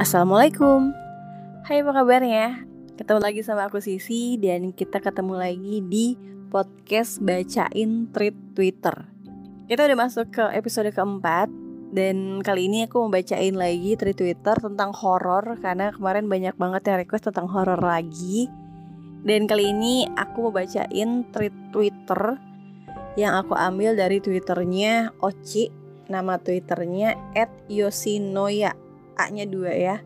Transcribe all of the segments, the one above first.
Assalamualaikum. Hai apa kabarnya? Ketemu lagi sama aku Sisi Dan kita ketemu lagi di podcast Bacain Tweet Twitter. Kita udah masuk ke episode keempat Dan kali ini aku mau bacain lagi tweet Twitter tentang horor Karena kemarin banyak banget yang request tentang horor lagi. Dan kali ini aku mau bacain tweet Twitter Yang aku ambil dari Twitternya Oci Nama Twitternya @yosinoya A-nya dua ya.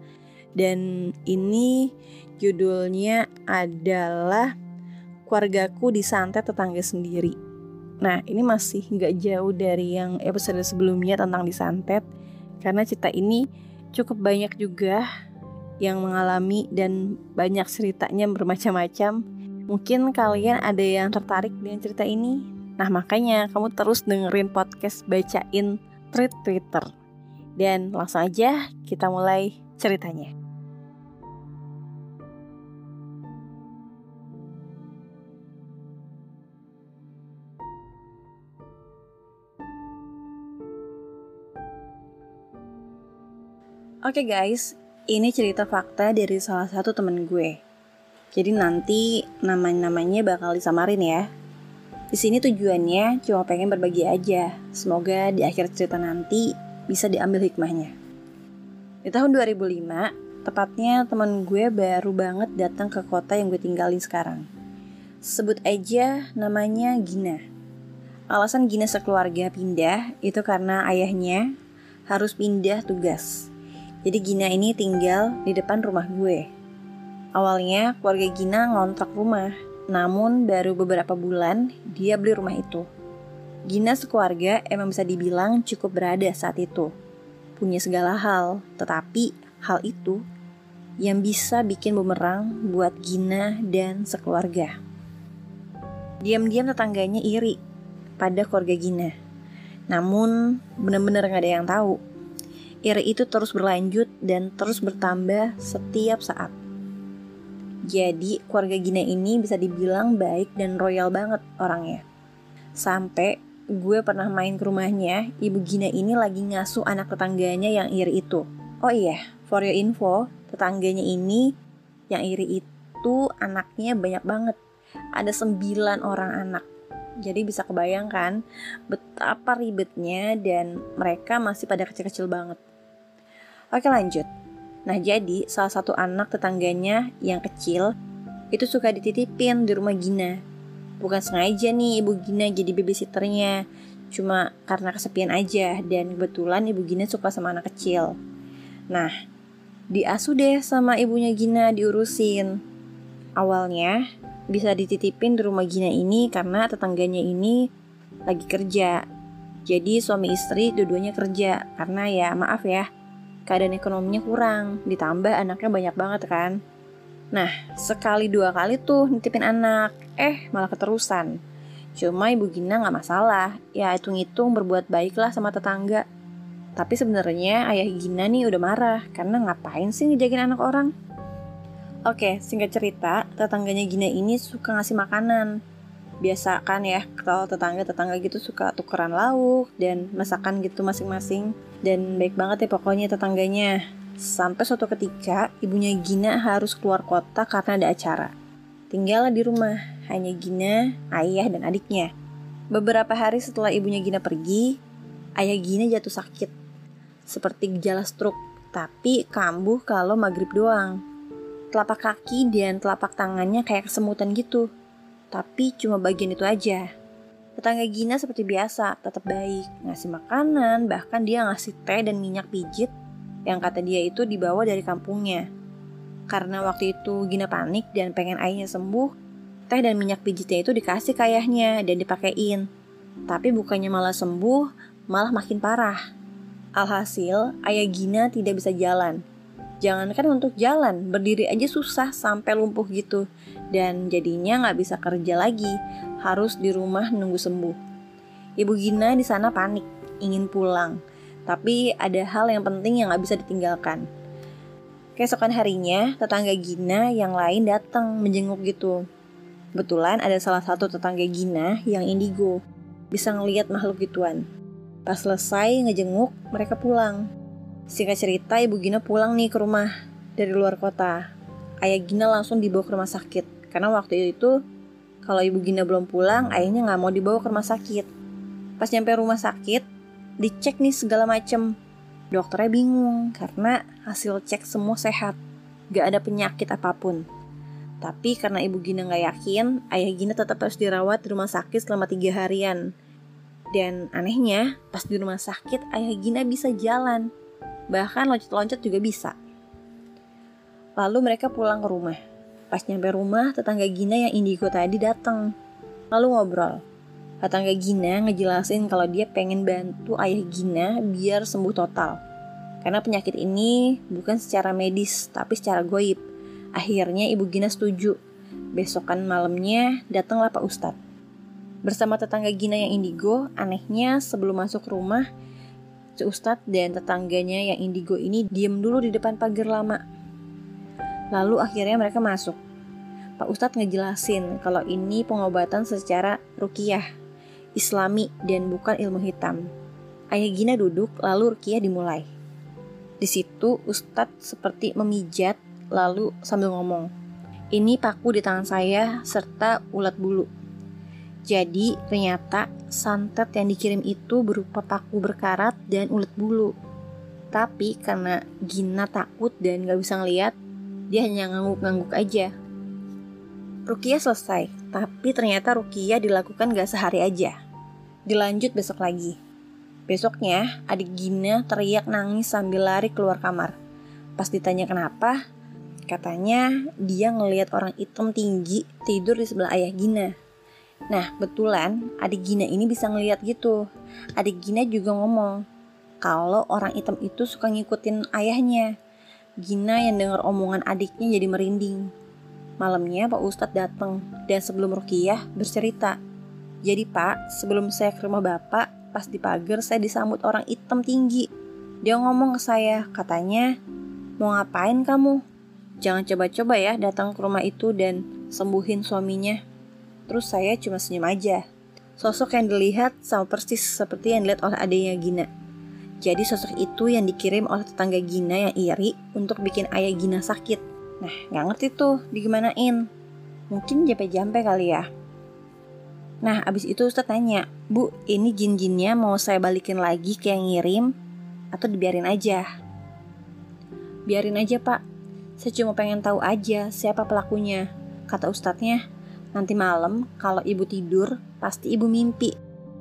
Dan ini judulnya adalah Keluargaku disantet tetangga sendiri. Nah, ini masih nggak jauh dari yang episode sebelumnya tentang disantet karena cerita ini cukup banyak juga yang mengalami dan banyak ceritanya bermacam-macam. Mungkin kalian ada yang tertarik dengan cerita ini. Nah, makanya kamu terus dengerin podcast bacain tweet Twitter. Dan langsung aja kita mulai ceritanya. Oke okay guys, ini cerita fakta dari salah satu temen gue. Jadi nanti nama-namanya bakal disamarin ya. Di sini tujuannya cuma pengen berbagi aja. Semoga di akhir cerita nanti bisa diambil hikmahnya. Di tahun 2005, tepatnya teman gue baru banget datang ke kota yang gue tinggalin sekarang. Sebut aja namanya Gina. Alasan Gina sekeluarga pindah itu karena ayahnya harus pindah tugas. Jadi Gina ini tinggal di depan rumah gue. Awalnya keluarga Gina ngontrak rumah, namun baru beberapa bulan dia beli rumah itu. Gina sekeluarga emang bisa dibilang cukup berada saat itu. Punya segala hal, tetapi hal itu yang bisa bikin bumerang buat Gina dan sekeluarga. Diam-diam tetangganya iri pada keluarga Gina. Namun benar-benar gak ada yang tahu. Iri itu terus berlanjut dan terus bertambah setiap saat. Jadi keluarga Gina ini bisa dibilang baik dan royal banget orangnya. Sampai gue pernah main ke rumahnya, ibu Gina ini lagi ngasuh anak tetangganya yang iri itu. Oh iya, for your info, tetangganya ini yang iri itu anaknya banyak banget. Ada sembilan orang anak. Jadi bisa kebayangkan betapa ribetnya dan mereka masih pada kecil-kecil banget. Oke lanjut. Nah jadi salah satu anak tetangganya yang kecil itu suka dititipin di rumah Gina bukan sengaja nih ibu Gina jadi babysitternya. Cuma karena kesepian aja. Dan kebetulan ibu Gina suka sama anak kecil. Nah diasuh deh sama ibunya Gina diurusin. Awalnya bisa dititipin di rumah Gina ini karena tetangganya ini lagi kerja. Jadi suami istri dua-duanya kerja. Karena ya maaf ya keadaan ekonominya kurang. Ditambah anaknya banyak banget kan Nah, sekali dua kali tuh nitipin anak, eh malah keterusan. Cuma ibu Gina nggak masalah, ya hitung-hitung berbuat baiklah sama tetangga. Tapi sebenarnya ayah Gina nih udah marah karena ngapain sih ngejagain anak orang? Oke, singkat cerita, tetangganya Gina ini suka ngasih makanan. Biasa kan ya, kalau tetangga-tetangga gitu suka tukeran lauk dan masakan gitu masing-masing. Dan baik banget ya pokoknya tetangganya. Sampai suatu ketika, ibunya Gina harus keluar kota karena ada acara. Tinggallah di rumah, hanya Gina, ayah, dan adiknya. Beberapa hari setelah ibunya Gina pergi, ayah Gina jatuh sakit. Seperti gejala stroke, tapi kambuh kalau maghrib doang. Telapak kaki dan telapak tangannya kayak kesemutan gitu. Tapi cuma bagian itu aja. Tetangga Gina seperti biasa, tetap baik, ngasih makanan, bahkan dia ngasih teh dan minyak pijit yang kata dia itu dibawa dari kampungnya. Karena waktu itu Gina panik dan pengen ayahnya sembuh, teh dan minyak pijitnya itu dikasih ke ayahnya dan dipakein. Tapi bukannya malah sembuh, malah makin parah. Alhasil, ayah Gina tidak bisa jalan. Jangankan untuk jalan, berdiri aja susah sampai lumpuh gitu. Dan jadinya nggak bisa kerja lagi, harus di rumah nunggu sembuh. Ibu Gina di sana panik, ingin pulang tapi ada hal yang penting yang gak bisa ditinggalkan. Keesokan harinya, tetangga Gina yang lain datang menjenguk gitu. Kebetulan ada salah satu tetangga Gina yang indigo, bisa ngeliat makhluk gituan. Pas selesai ngejenguk, mereka pulang. Singkat cerita, Ibu Gina pulang nih ke rumah dari luar kota. Ayah Gina langsung dibawa ke rumah sakit. Karena waktu itu, kalau Ibu Gina belum pulang, ayahnya nggak mau dibawa ke rumah sakit. Pas nyampe rumah sakit, dicek nih segala macem. Dokternya bingung karena hasil cek semua sehat. Gak ada penyakit apa pun. Tapi karena Ibu Gina nggak yakin, Ayah Gina tetap harus dirawat di rumah sakit selama tiga harian. Dan anehnya, pas di rumah sakit, Ayah Gina bisa jalan bahkan loncat-loncat juga bisa. Lalu mereka pulang ke rumah. Pas nyampe rumah, tetangga Gina yang indigo tadi datang. Lalu ngobrol. Tetangga Gina ngejelasin kalau dia pengen bantu ayah Gina biar sembuh total. Karena penyakit ini bukan secara medis, tapi secara goib. Akhirnya ibu Gina setuju. Besokan malamnya datanglah Pak Ustadz. Bersama tetangga Gina yang indigo, anehnya sebelum masuk rumah, Ustadz dan tetangganya yang indigo ini diem dulu di depan pagar lama. Lalu akhirnya mereka masuk. Pak Ustadz ngejelasin kalau ini pengobatan secara rukiah, islami dan bukan ilmu hitam. Ayah Gina duduk lalu rukiah dimulai. Di situ Ustadz seperti memijat lalu sambil ngomong. Ini paku di tangan saya serta ulat bulu. Jadi ternyata santet yang dikirim itu berupa paku berkarat dan ulet bulu. Tapi karena Gina takut dan gak bisa ngeliat, dia hanya ngangguk-ngangguk aja. Rukia selesai, tapi ternyata Rukia dilakukan gak sehari aja. Dilanjut besok lagi. Besoknya, adik Gina teriak nangis sambil lari keluar kamar. Pas ditanya kenapa, katanya dia ngelihat orang hitam tinggi tidur di sebelah ayah Gina. Nah, betulan adik Gina ini bisa ngeliat gitu. Adik Gina juga ngomong kalau orang hitam itu suka ngikutin ayahnya. Gina yang dengar omongan adiknya jadi merinding. Malamnya Pak Ustadz datang dan sebelum Rukiah bercerita. Jadi Pak, sebelum saya ke rumah Bapak, pas di pagar saya disambut orang hitam tinggi. Dia ngomong ke saya, katanya, mau ngapain kamu? Jangan coba-coba ya datang ke rumah itu dan sembuhin suaminya. Terus saya cuma senyum aja. Sosok yang dilihat sama persis seperti yang dilihat oleh adiknya Gina. Jadi sosok itu yang dikirim oleh tetangga Gina yang iri untuk bikin ayah Gina sakit. Nah, nggak ngerti tuh digimanain. Mungkin jampe-jampe kali ya. Nah, abis itu Ustadz tanya, Bu, ini jin-jinnya mau saya balikin lagi ke yang ngirim atau dibiarin aja? Biarin aja pak, saya cuma pengen tahu aja siapa pelakunya, kata Ustadznya. Nanti malam kalau ibu tidur pasti ibu mimpi.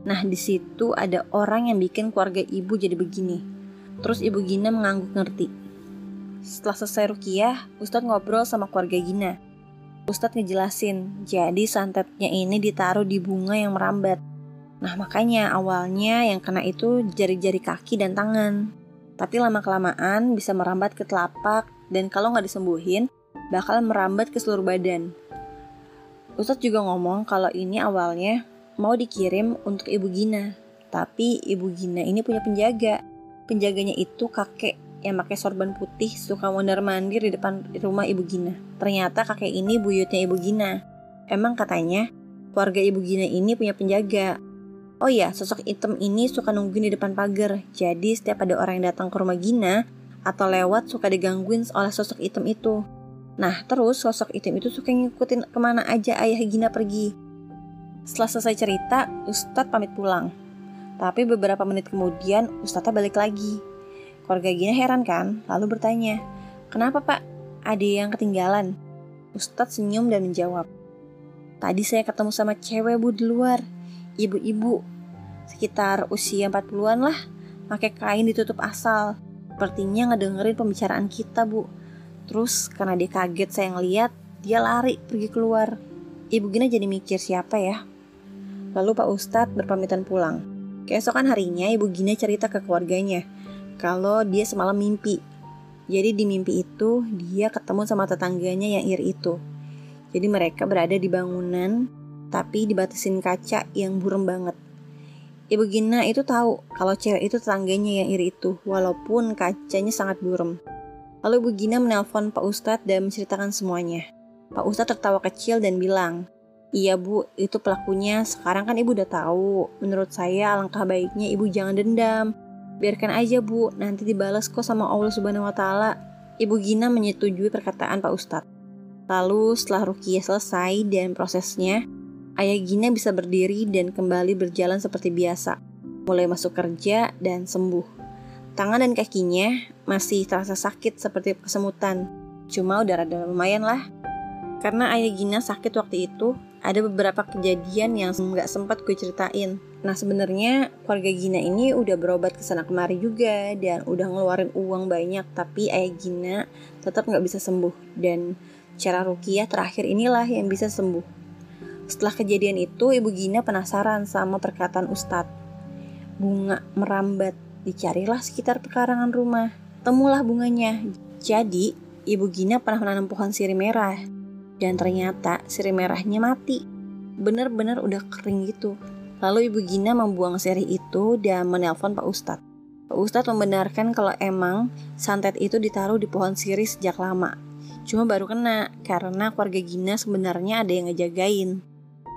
Nah di situ ada orang yang bikin keluarga ibu jadi begini. Terus ibu Gina mengangguk ngerti. Setelah selesai rukiah, Ustadz ngobrol sama keluarga Gina. Ustadz ngejelasin, jadi santetnya ini ditaruh di bunga yang merambat. Nah makanya awalnya yang kena itu jari-jari kaki dan tangan. Tapi lama-kelamaan bisa merambat ke telapak dan kalau nggak disembuhin, bakal merambat ke seluruh badan. Ustadz juga ngomong kalau ini awalnya mau dikirim untuk Ibu Gina. Tapi Ibu Gina ini punya penjaga. Penjaganya itu kakek yang pakai sorban putih suka mondar mandir di depan rumah Ibu Gina. Ternyata kakek ini buyutnya Ibu Gina. Emang katanya keluarga Ibu Gina ini punya penjaga. Oh iya, sosok hitam ini suka nungguin di depan pagar. Jadi setiap ada orang yang datang ke rumah Gina atau lewat suka digangguin oleh sosok hitam itu. Nah, terus sosok hitam itu suka ngikutin ke mana aja ayah Gina pergi. Setelah selesai cerita, Ustadz pamit pulang. Tapi beberapa menit kemudian, Ustadz balik lagi. Keluarga Gina heran kan, lalu bertanya, Kenapa pak? Ada yang ketinggalan? Ustadz senyum dan menjawab, Tadi saya ketemu sama cewek bu di luar, ibu-ibu, sekitar usia 40-an lah, pakai kain ditutup asal. Sepertinya ngedengerin pembicaraan kita bu. Terus karena dia kaget saya ngeliat, dia lari pergi keluar. Ibu Gina jadi mikir siapa ya? Lalu Pak Ustadz berpamitan pulang. Keesokan harinya Ibu Gina cerita ke keluarganya kalau dia semalam mimpi. Jadi di mimpi itu dia ketemu sama tetangganya yang iri itu. Jadi mereka berada di bangunan tapi dibatasin kaca yang burem banget. Ibu Gina itu tahu kalau cewek itu tetangganya yang iri itu walaupun kacanya sangat burem. Lalu Bu Gina menelpon Pak Ustadz dan menceritakan semuanya. Pak Ustadz tertawa kecil dan bilang, Iya bu, itu pelakunya. Sekarang kan ibu udah tahu. Menurut saya alangkah baiknya ibu jangan dendam. Biarkan aja bu, nanti dibalas kok sama Allah Subhanahu Wa Taala. Ibu Gina menyetujui perkataan Pak Ustadz. Lalu setelah Rukiah selesai dan prosesnya, Ayah Gina bisa berdiri dan kembali berjalan seperti biasa. Mulai masuk kerja dan sembuh. Tangan dan kakinya masih terasa sakit seperti kesemutan. Cuma udah rada lumayan lah. Karena Ayah Gina sakit waktu itu, ada beberapa kejadian yang nggak sempat gue ceritain. Nah sebenarnya keluarga Gina ini udah berobat ke sana kemari juga dan udah ngeluarin uang banyak, tapi ayah Gina tetap nggak bisa sembuh dan cara rukiah terakhir inilah yang bisa sembuh. Setelah kejadian itu, ibu Gina penasaran sama perkataan Ustadz. Bunga merambat, dicarilah sekitar pekarangan rumah. Temulah bunganya. Jadi, ibu Gina pernah menanam pohon sirih merah dan ternyata sirih merahnya mati. Bener-bener udah kering gitu. Lalu Ibu Gina membuang sirih itu dan menelpon Pak Ustadz. Pak Ustadz membenarkan kalau emang santet itu ditaruh di pohon sirih sejak lama. Cuma baru kena karena keluarga Gina sebenarnya ada yang ngejagain.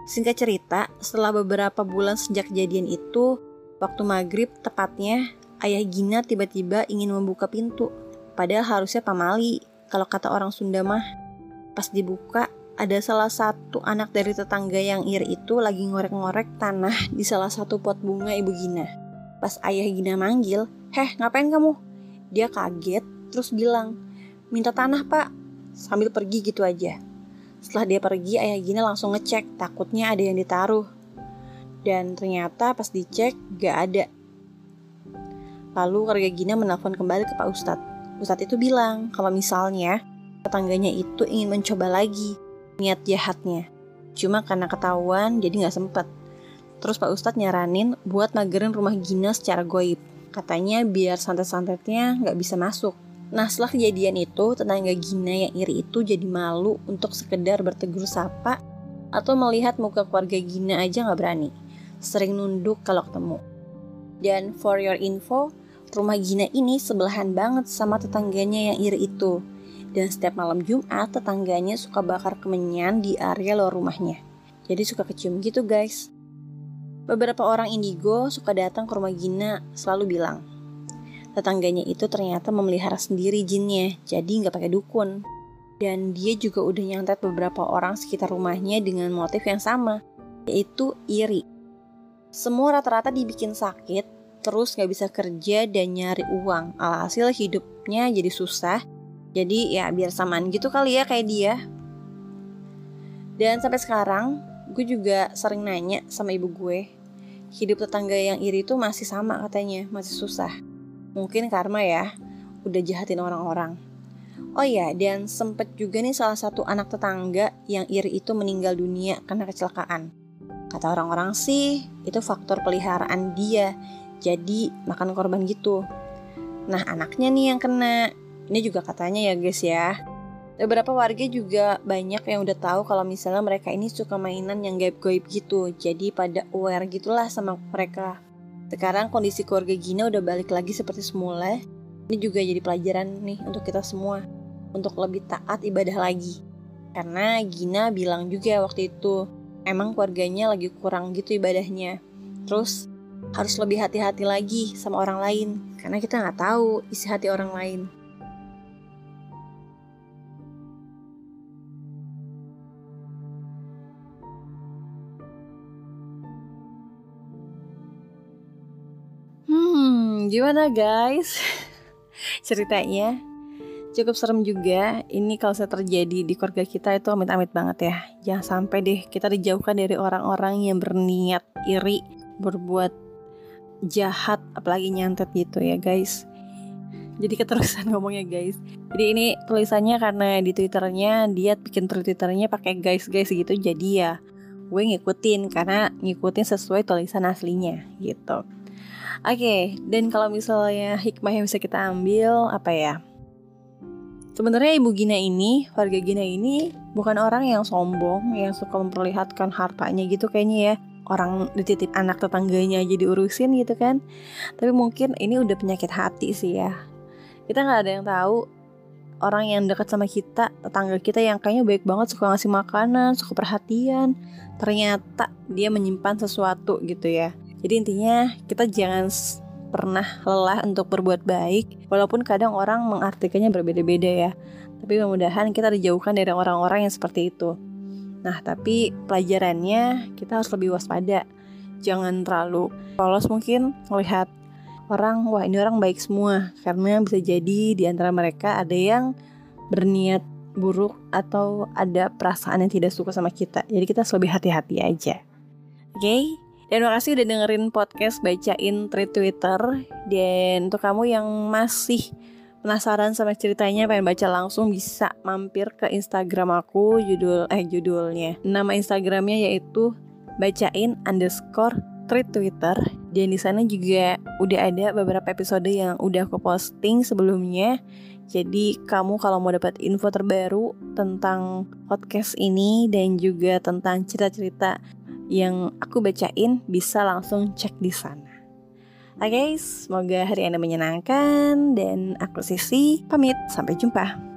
Singkat cerita, setelah beberapa bulan sejak kejadian itu, waktu maghrib tepatnya, ayah Gina tiba-tiba ingin membuka pintu. Padahal harusnya pamali, kalau kata orang Sunda mah. Pas dibuka, ada salah satu anak dari tetangga yang iri itu lagi ngorek-ngorek tanah di salah satu pot bunga ibu Gina. Pas ayah Gina manggil, Heh ngapain kamu? Dia kaget terus bilang, minta tanah pak, sambil pergi gitu aja. Setelah dia pergi, ayah Gina langsung ngecek, takutnya ada yang ditaruh. Dan ternyata pas dicek, gak ada. Lalu keluarga Gina menelpon kembali ke Pak Ustadz. Ustadz itu bilang kalau misalnya tetangganya itu ingin mencoba lagi niat jahatnya. Cuma karena ketahuan jadi nggak sempet. Terus Pak Ustadz nyaranin buat magerin rumah Gina secara goib. Katanya biar santet-santetnya nggak bisa masuk. Nah setelah kejadian itu, tetangga Gina yang iri itu jadi malu untuk sekedar bertegur sapa atau melihat muka keluarga Gina aja nggak berani. Sering nunduk kalau ketemu. Dan for your info, rumah Gina ini sebelahan banget sama tetangganya yang iri itu. Dan setiap malam Jumat tetangganya suka bakar kemenyan di area luar rumahnya. Jadi suka kecium gitu guys. Beberapa orang indigo suka datang ke rumah Gina selalu bilang, tetangganya itu ternyata memelihara sendiri jinnya, jadi nggak pakai dukun. Dan dia juga udah nyantet beberapa orang sekitar rumahnya dengan motif yang sama, yaitu iri. Semua rata-rata dibikin sakit, terus nggak bisa kerja dan nyari uang. Alhasil hidupnya jadi susah jadi ya biar samaan gitu kali ya kayak dia. Dan sampai sekarang gue juga sering nanya sama ibu gue. Hidup tetangga yang iri itu masih sama katanya, masih susah. Mungkin karma ya, udah jahatin orang-orang. Oh iya, dan sempet juga nih salah satu anak tetangga yang iri itu meninggal dunia karena kecelakaan. Kata orang-orang sih, itu faktor peliharaan dia, jadi makan korban gitu. Nah anaknya nih yang kena, ini juga katanya ya guys ya. Beberapa warga juga banyak yang udah tahu kalau misalnya mereka ini suka mainan yang gaib-gaib gitu. Jadi pada aware gitulah sama mereka. Sekarang kondisi keluarga Gina udah balik lagi seperti semula. Ini juga jadi pelajaran nih untuk kita semua. Untuk lebih taat ibadah lagi. Karena Gina bilang juga waktu itu, emang keluarganya lagi kurang gitu ibadahnya. Terus harus lebih hati-hati lagi sama orang lain. Karena kita nggak tahu isi hati orang lain. Gimana guys? Ceritanya cukup serem juga. Ini kalau saya terjadi di keluarga kita itu amit-amit banget ya. Jangan sampai deh kita dijauhkan dari orang-orang yang berniat iri, berbuat jahat, apalagi nyantet gitu ya guys. Jadi keterusan ngomongnya guys. Jadi ini tulisannya karena di twitternya dia bikin twitternya pakai guys guys gitu. Jadi ya gue ngikutin karena ngikutin sesuai tulisan aslinya gitu. Oke, okay, dan kalau misalnya hikmah yang bisa kita ambil apa ya? Sebenarnya Ibu Gina ini, warga Gina ini bukan orang yang sombong, yang suka memperlihatkan hartanya gitu kayaknya ya. Orang dititip anak tetangganya aja diurusin gitu kan. Tapi mungkin ini udah penyakit hati sih ya. Kita nggak ada yang tahu orang yang dekat sama kita, tetangga kita yang kayaknya baik banget suka ngasih makanan, suka perhatian. Ternyata dia menyimpan sesuatu gitu ya. Jadi intinya kita jangan pernah lelah untuk berbuat baik, walaupun kadang orang mengartikannya berbeda-beda ya. Tapi mudah-mudahan kita dijauhkan dari orang-orang yang seperti itu. Nah, tapi pelajarannya kita harus lebih waspada. Jangan terlalu polos mungkin melihat orang, wah ini orang baik semua. Karena bisa jadi di antara mereka ada yang berniat buruk atau ada perasaan yang tidak suka sama kita. Jadi kita harus lebih hati-hati aja. Oke? Okay? Dan makasih udah dengerin podcast bacain tweet Twitter. Dan untuk kamu yang masih penasaran sama ceritanya pengen baca langsung bisa mampir ke Instagram aku judul eh judulnya. Nama Instagramnya yaitu bacain underscore tweet Twitter. Dan di sana juga udah ada beberapa episode yang udah aku posting sebelumnya. Jadi kamu kalau mau dapat info terbaru tentang podcast ini dan juga tentang cerita-cerita yang aku bacain bisa langsung cek di sana. Oke, okay, semoga hari Anda menyenangkan dan aku Sisi pamit sampai jumpa.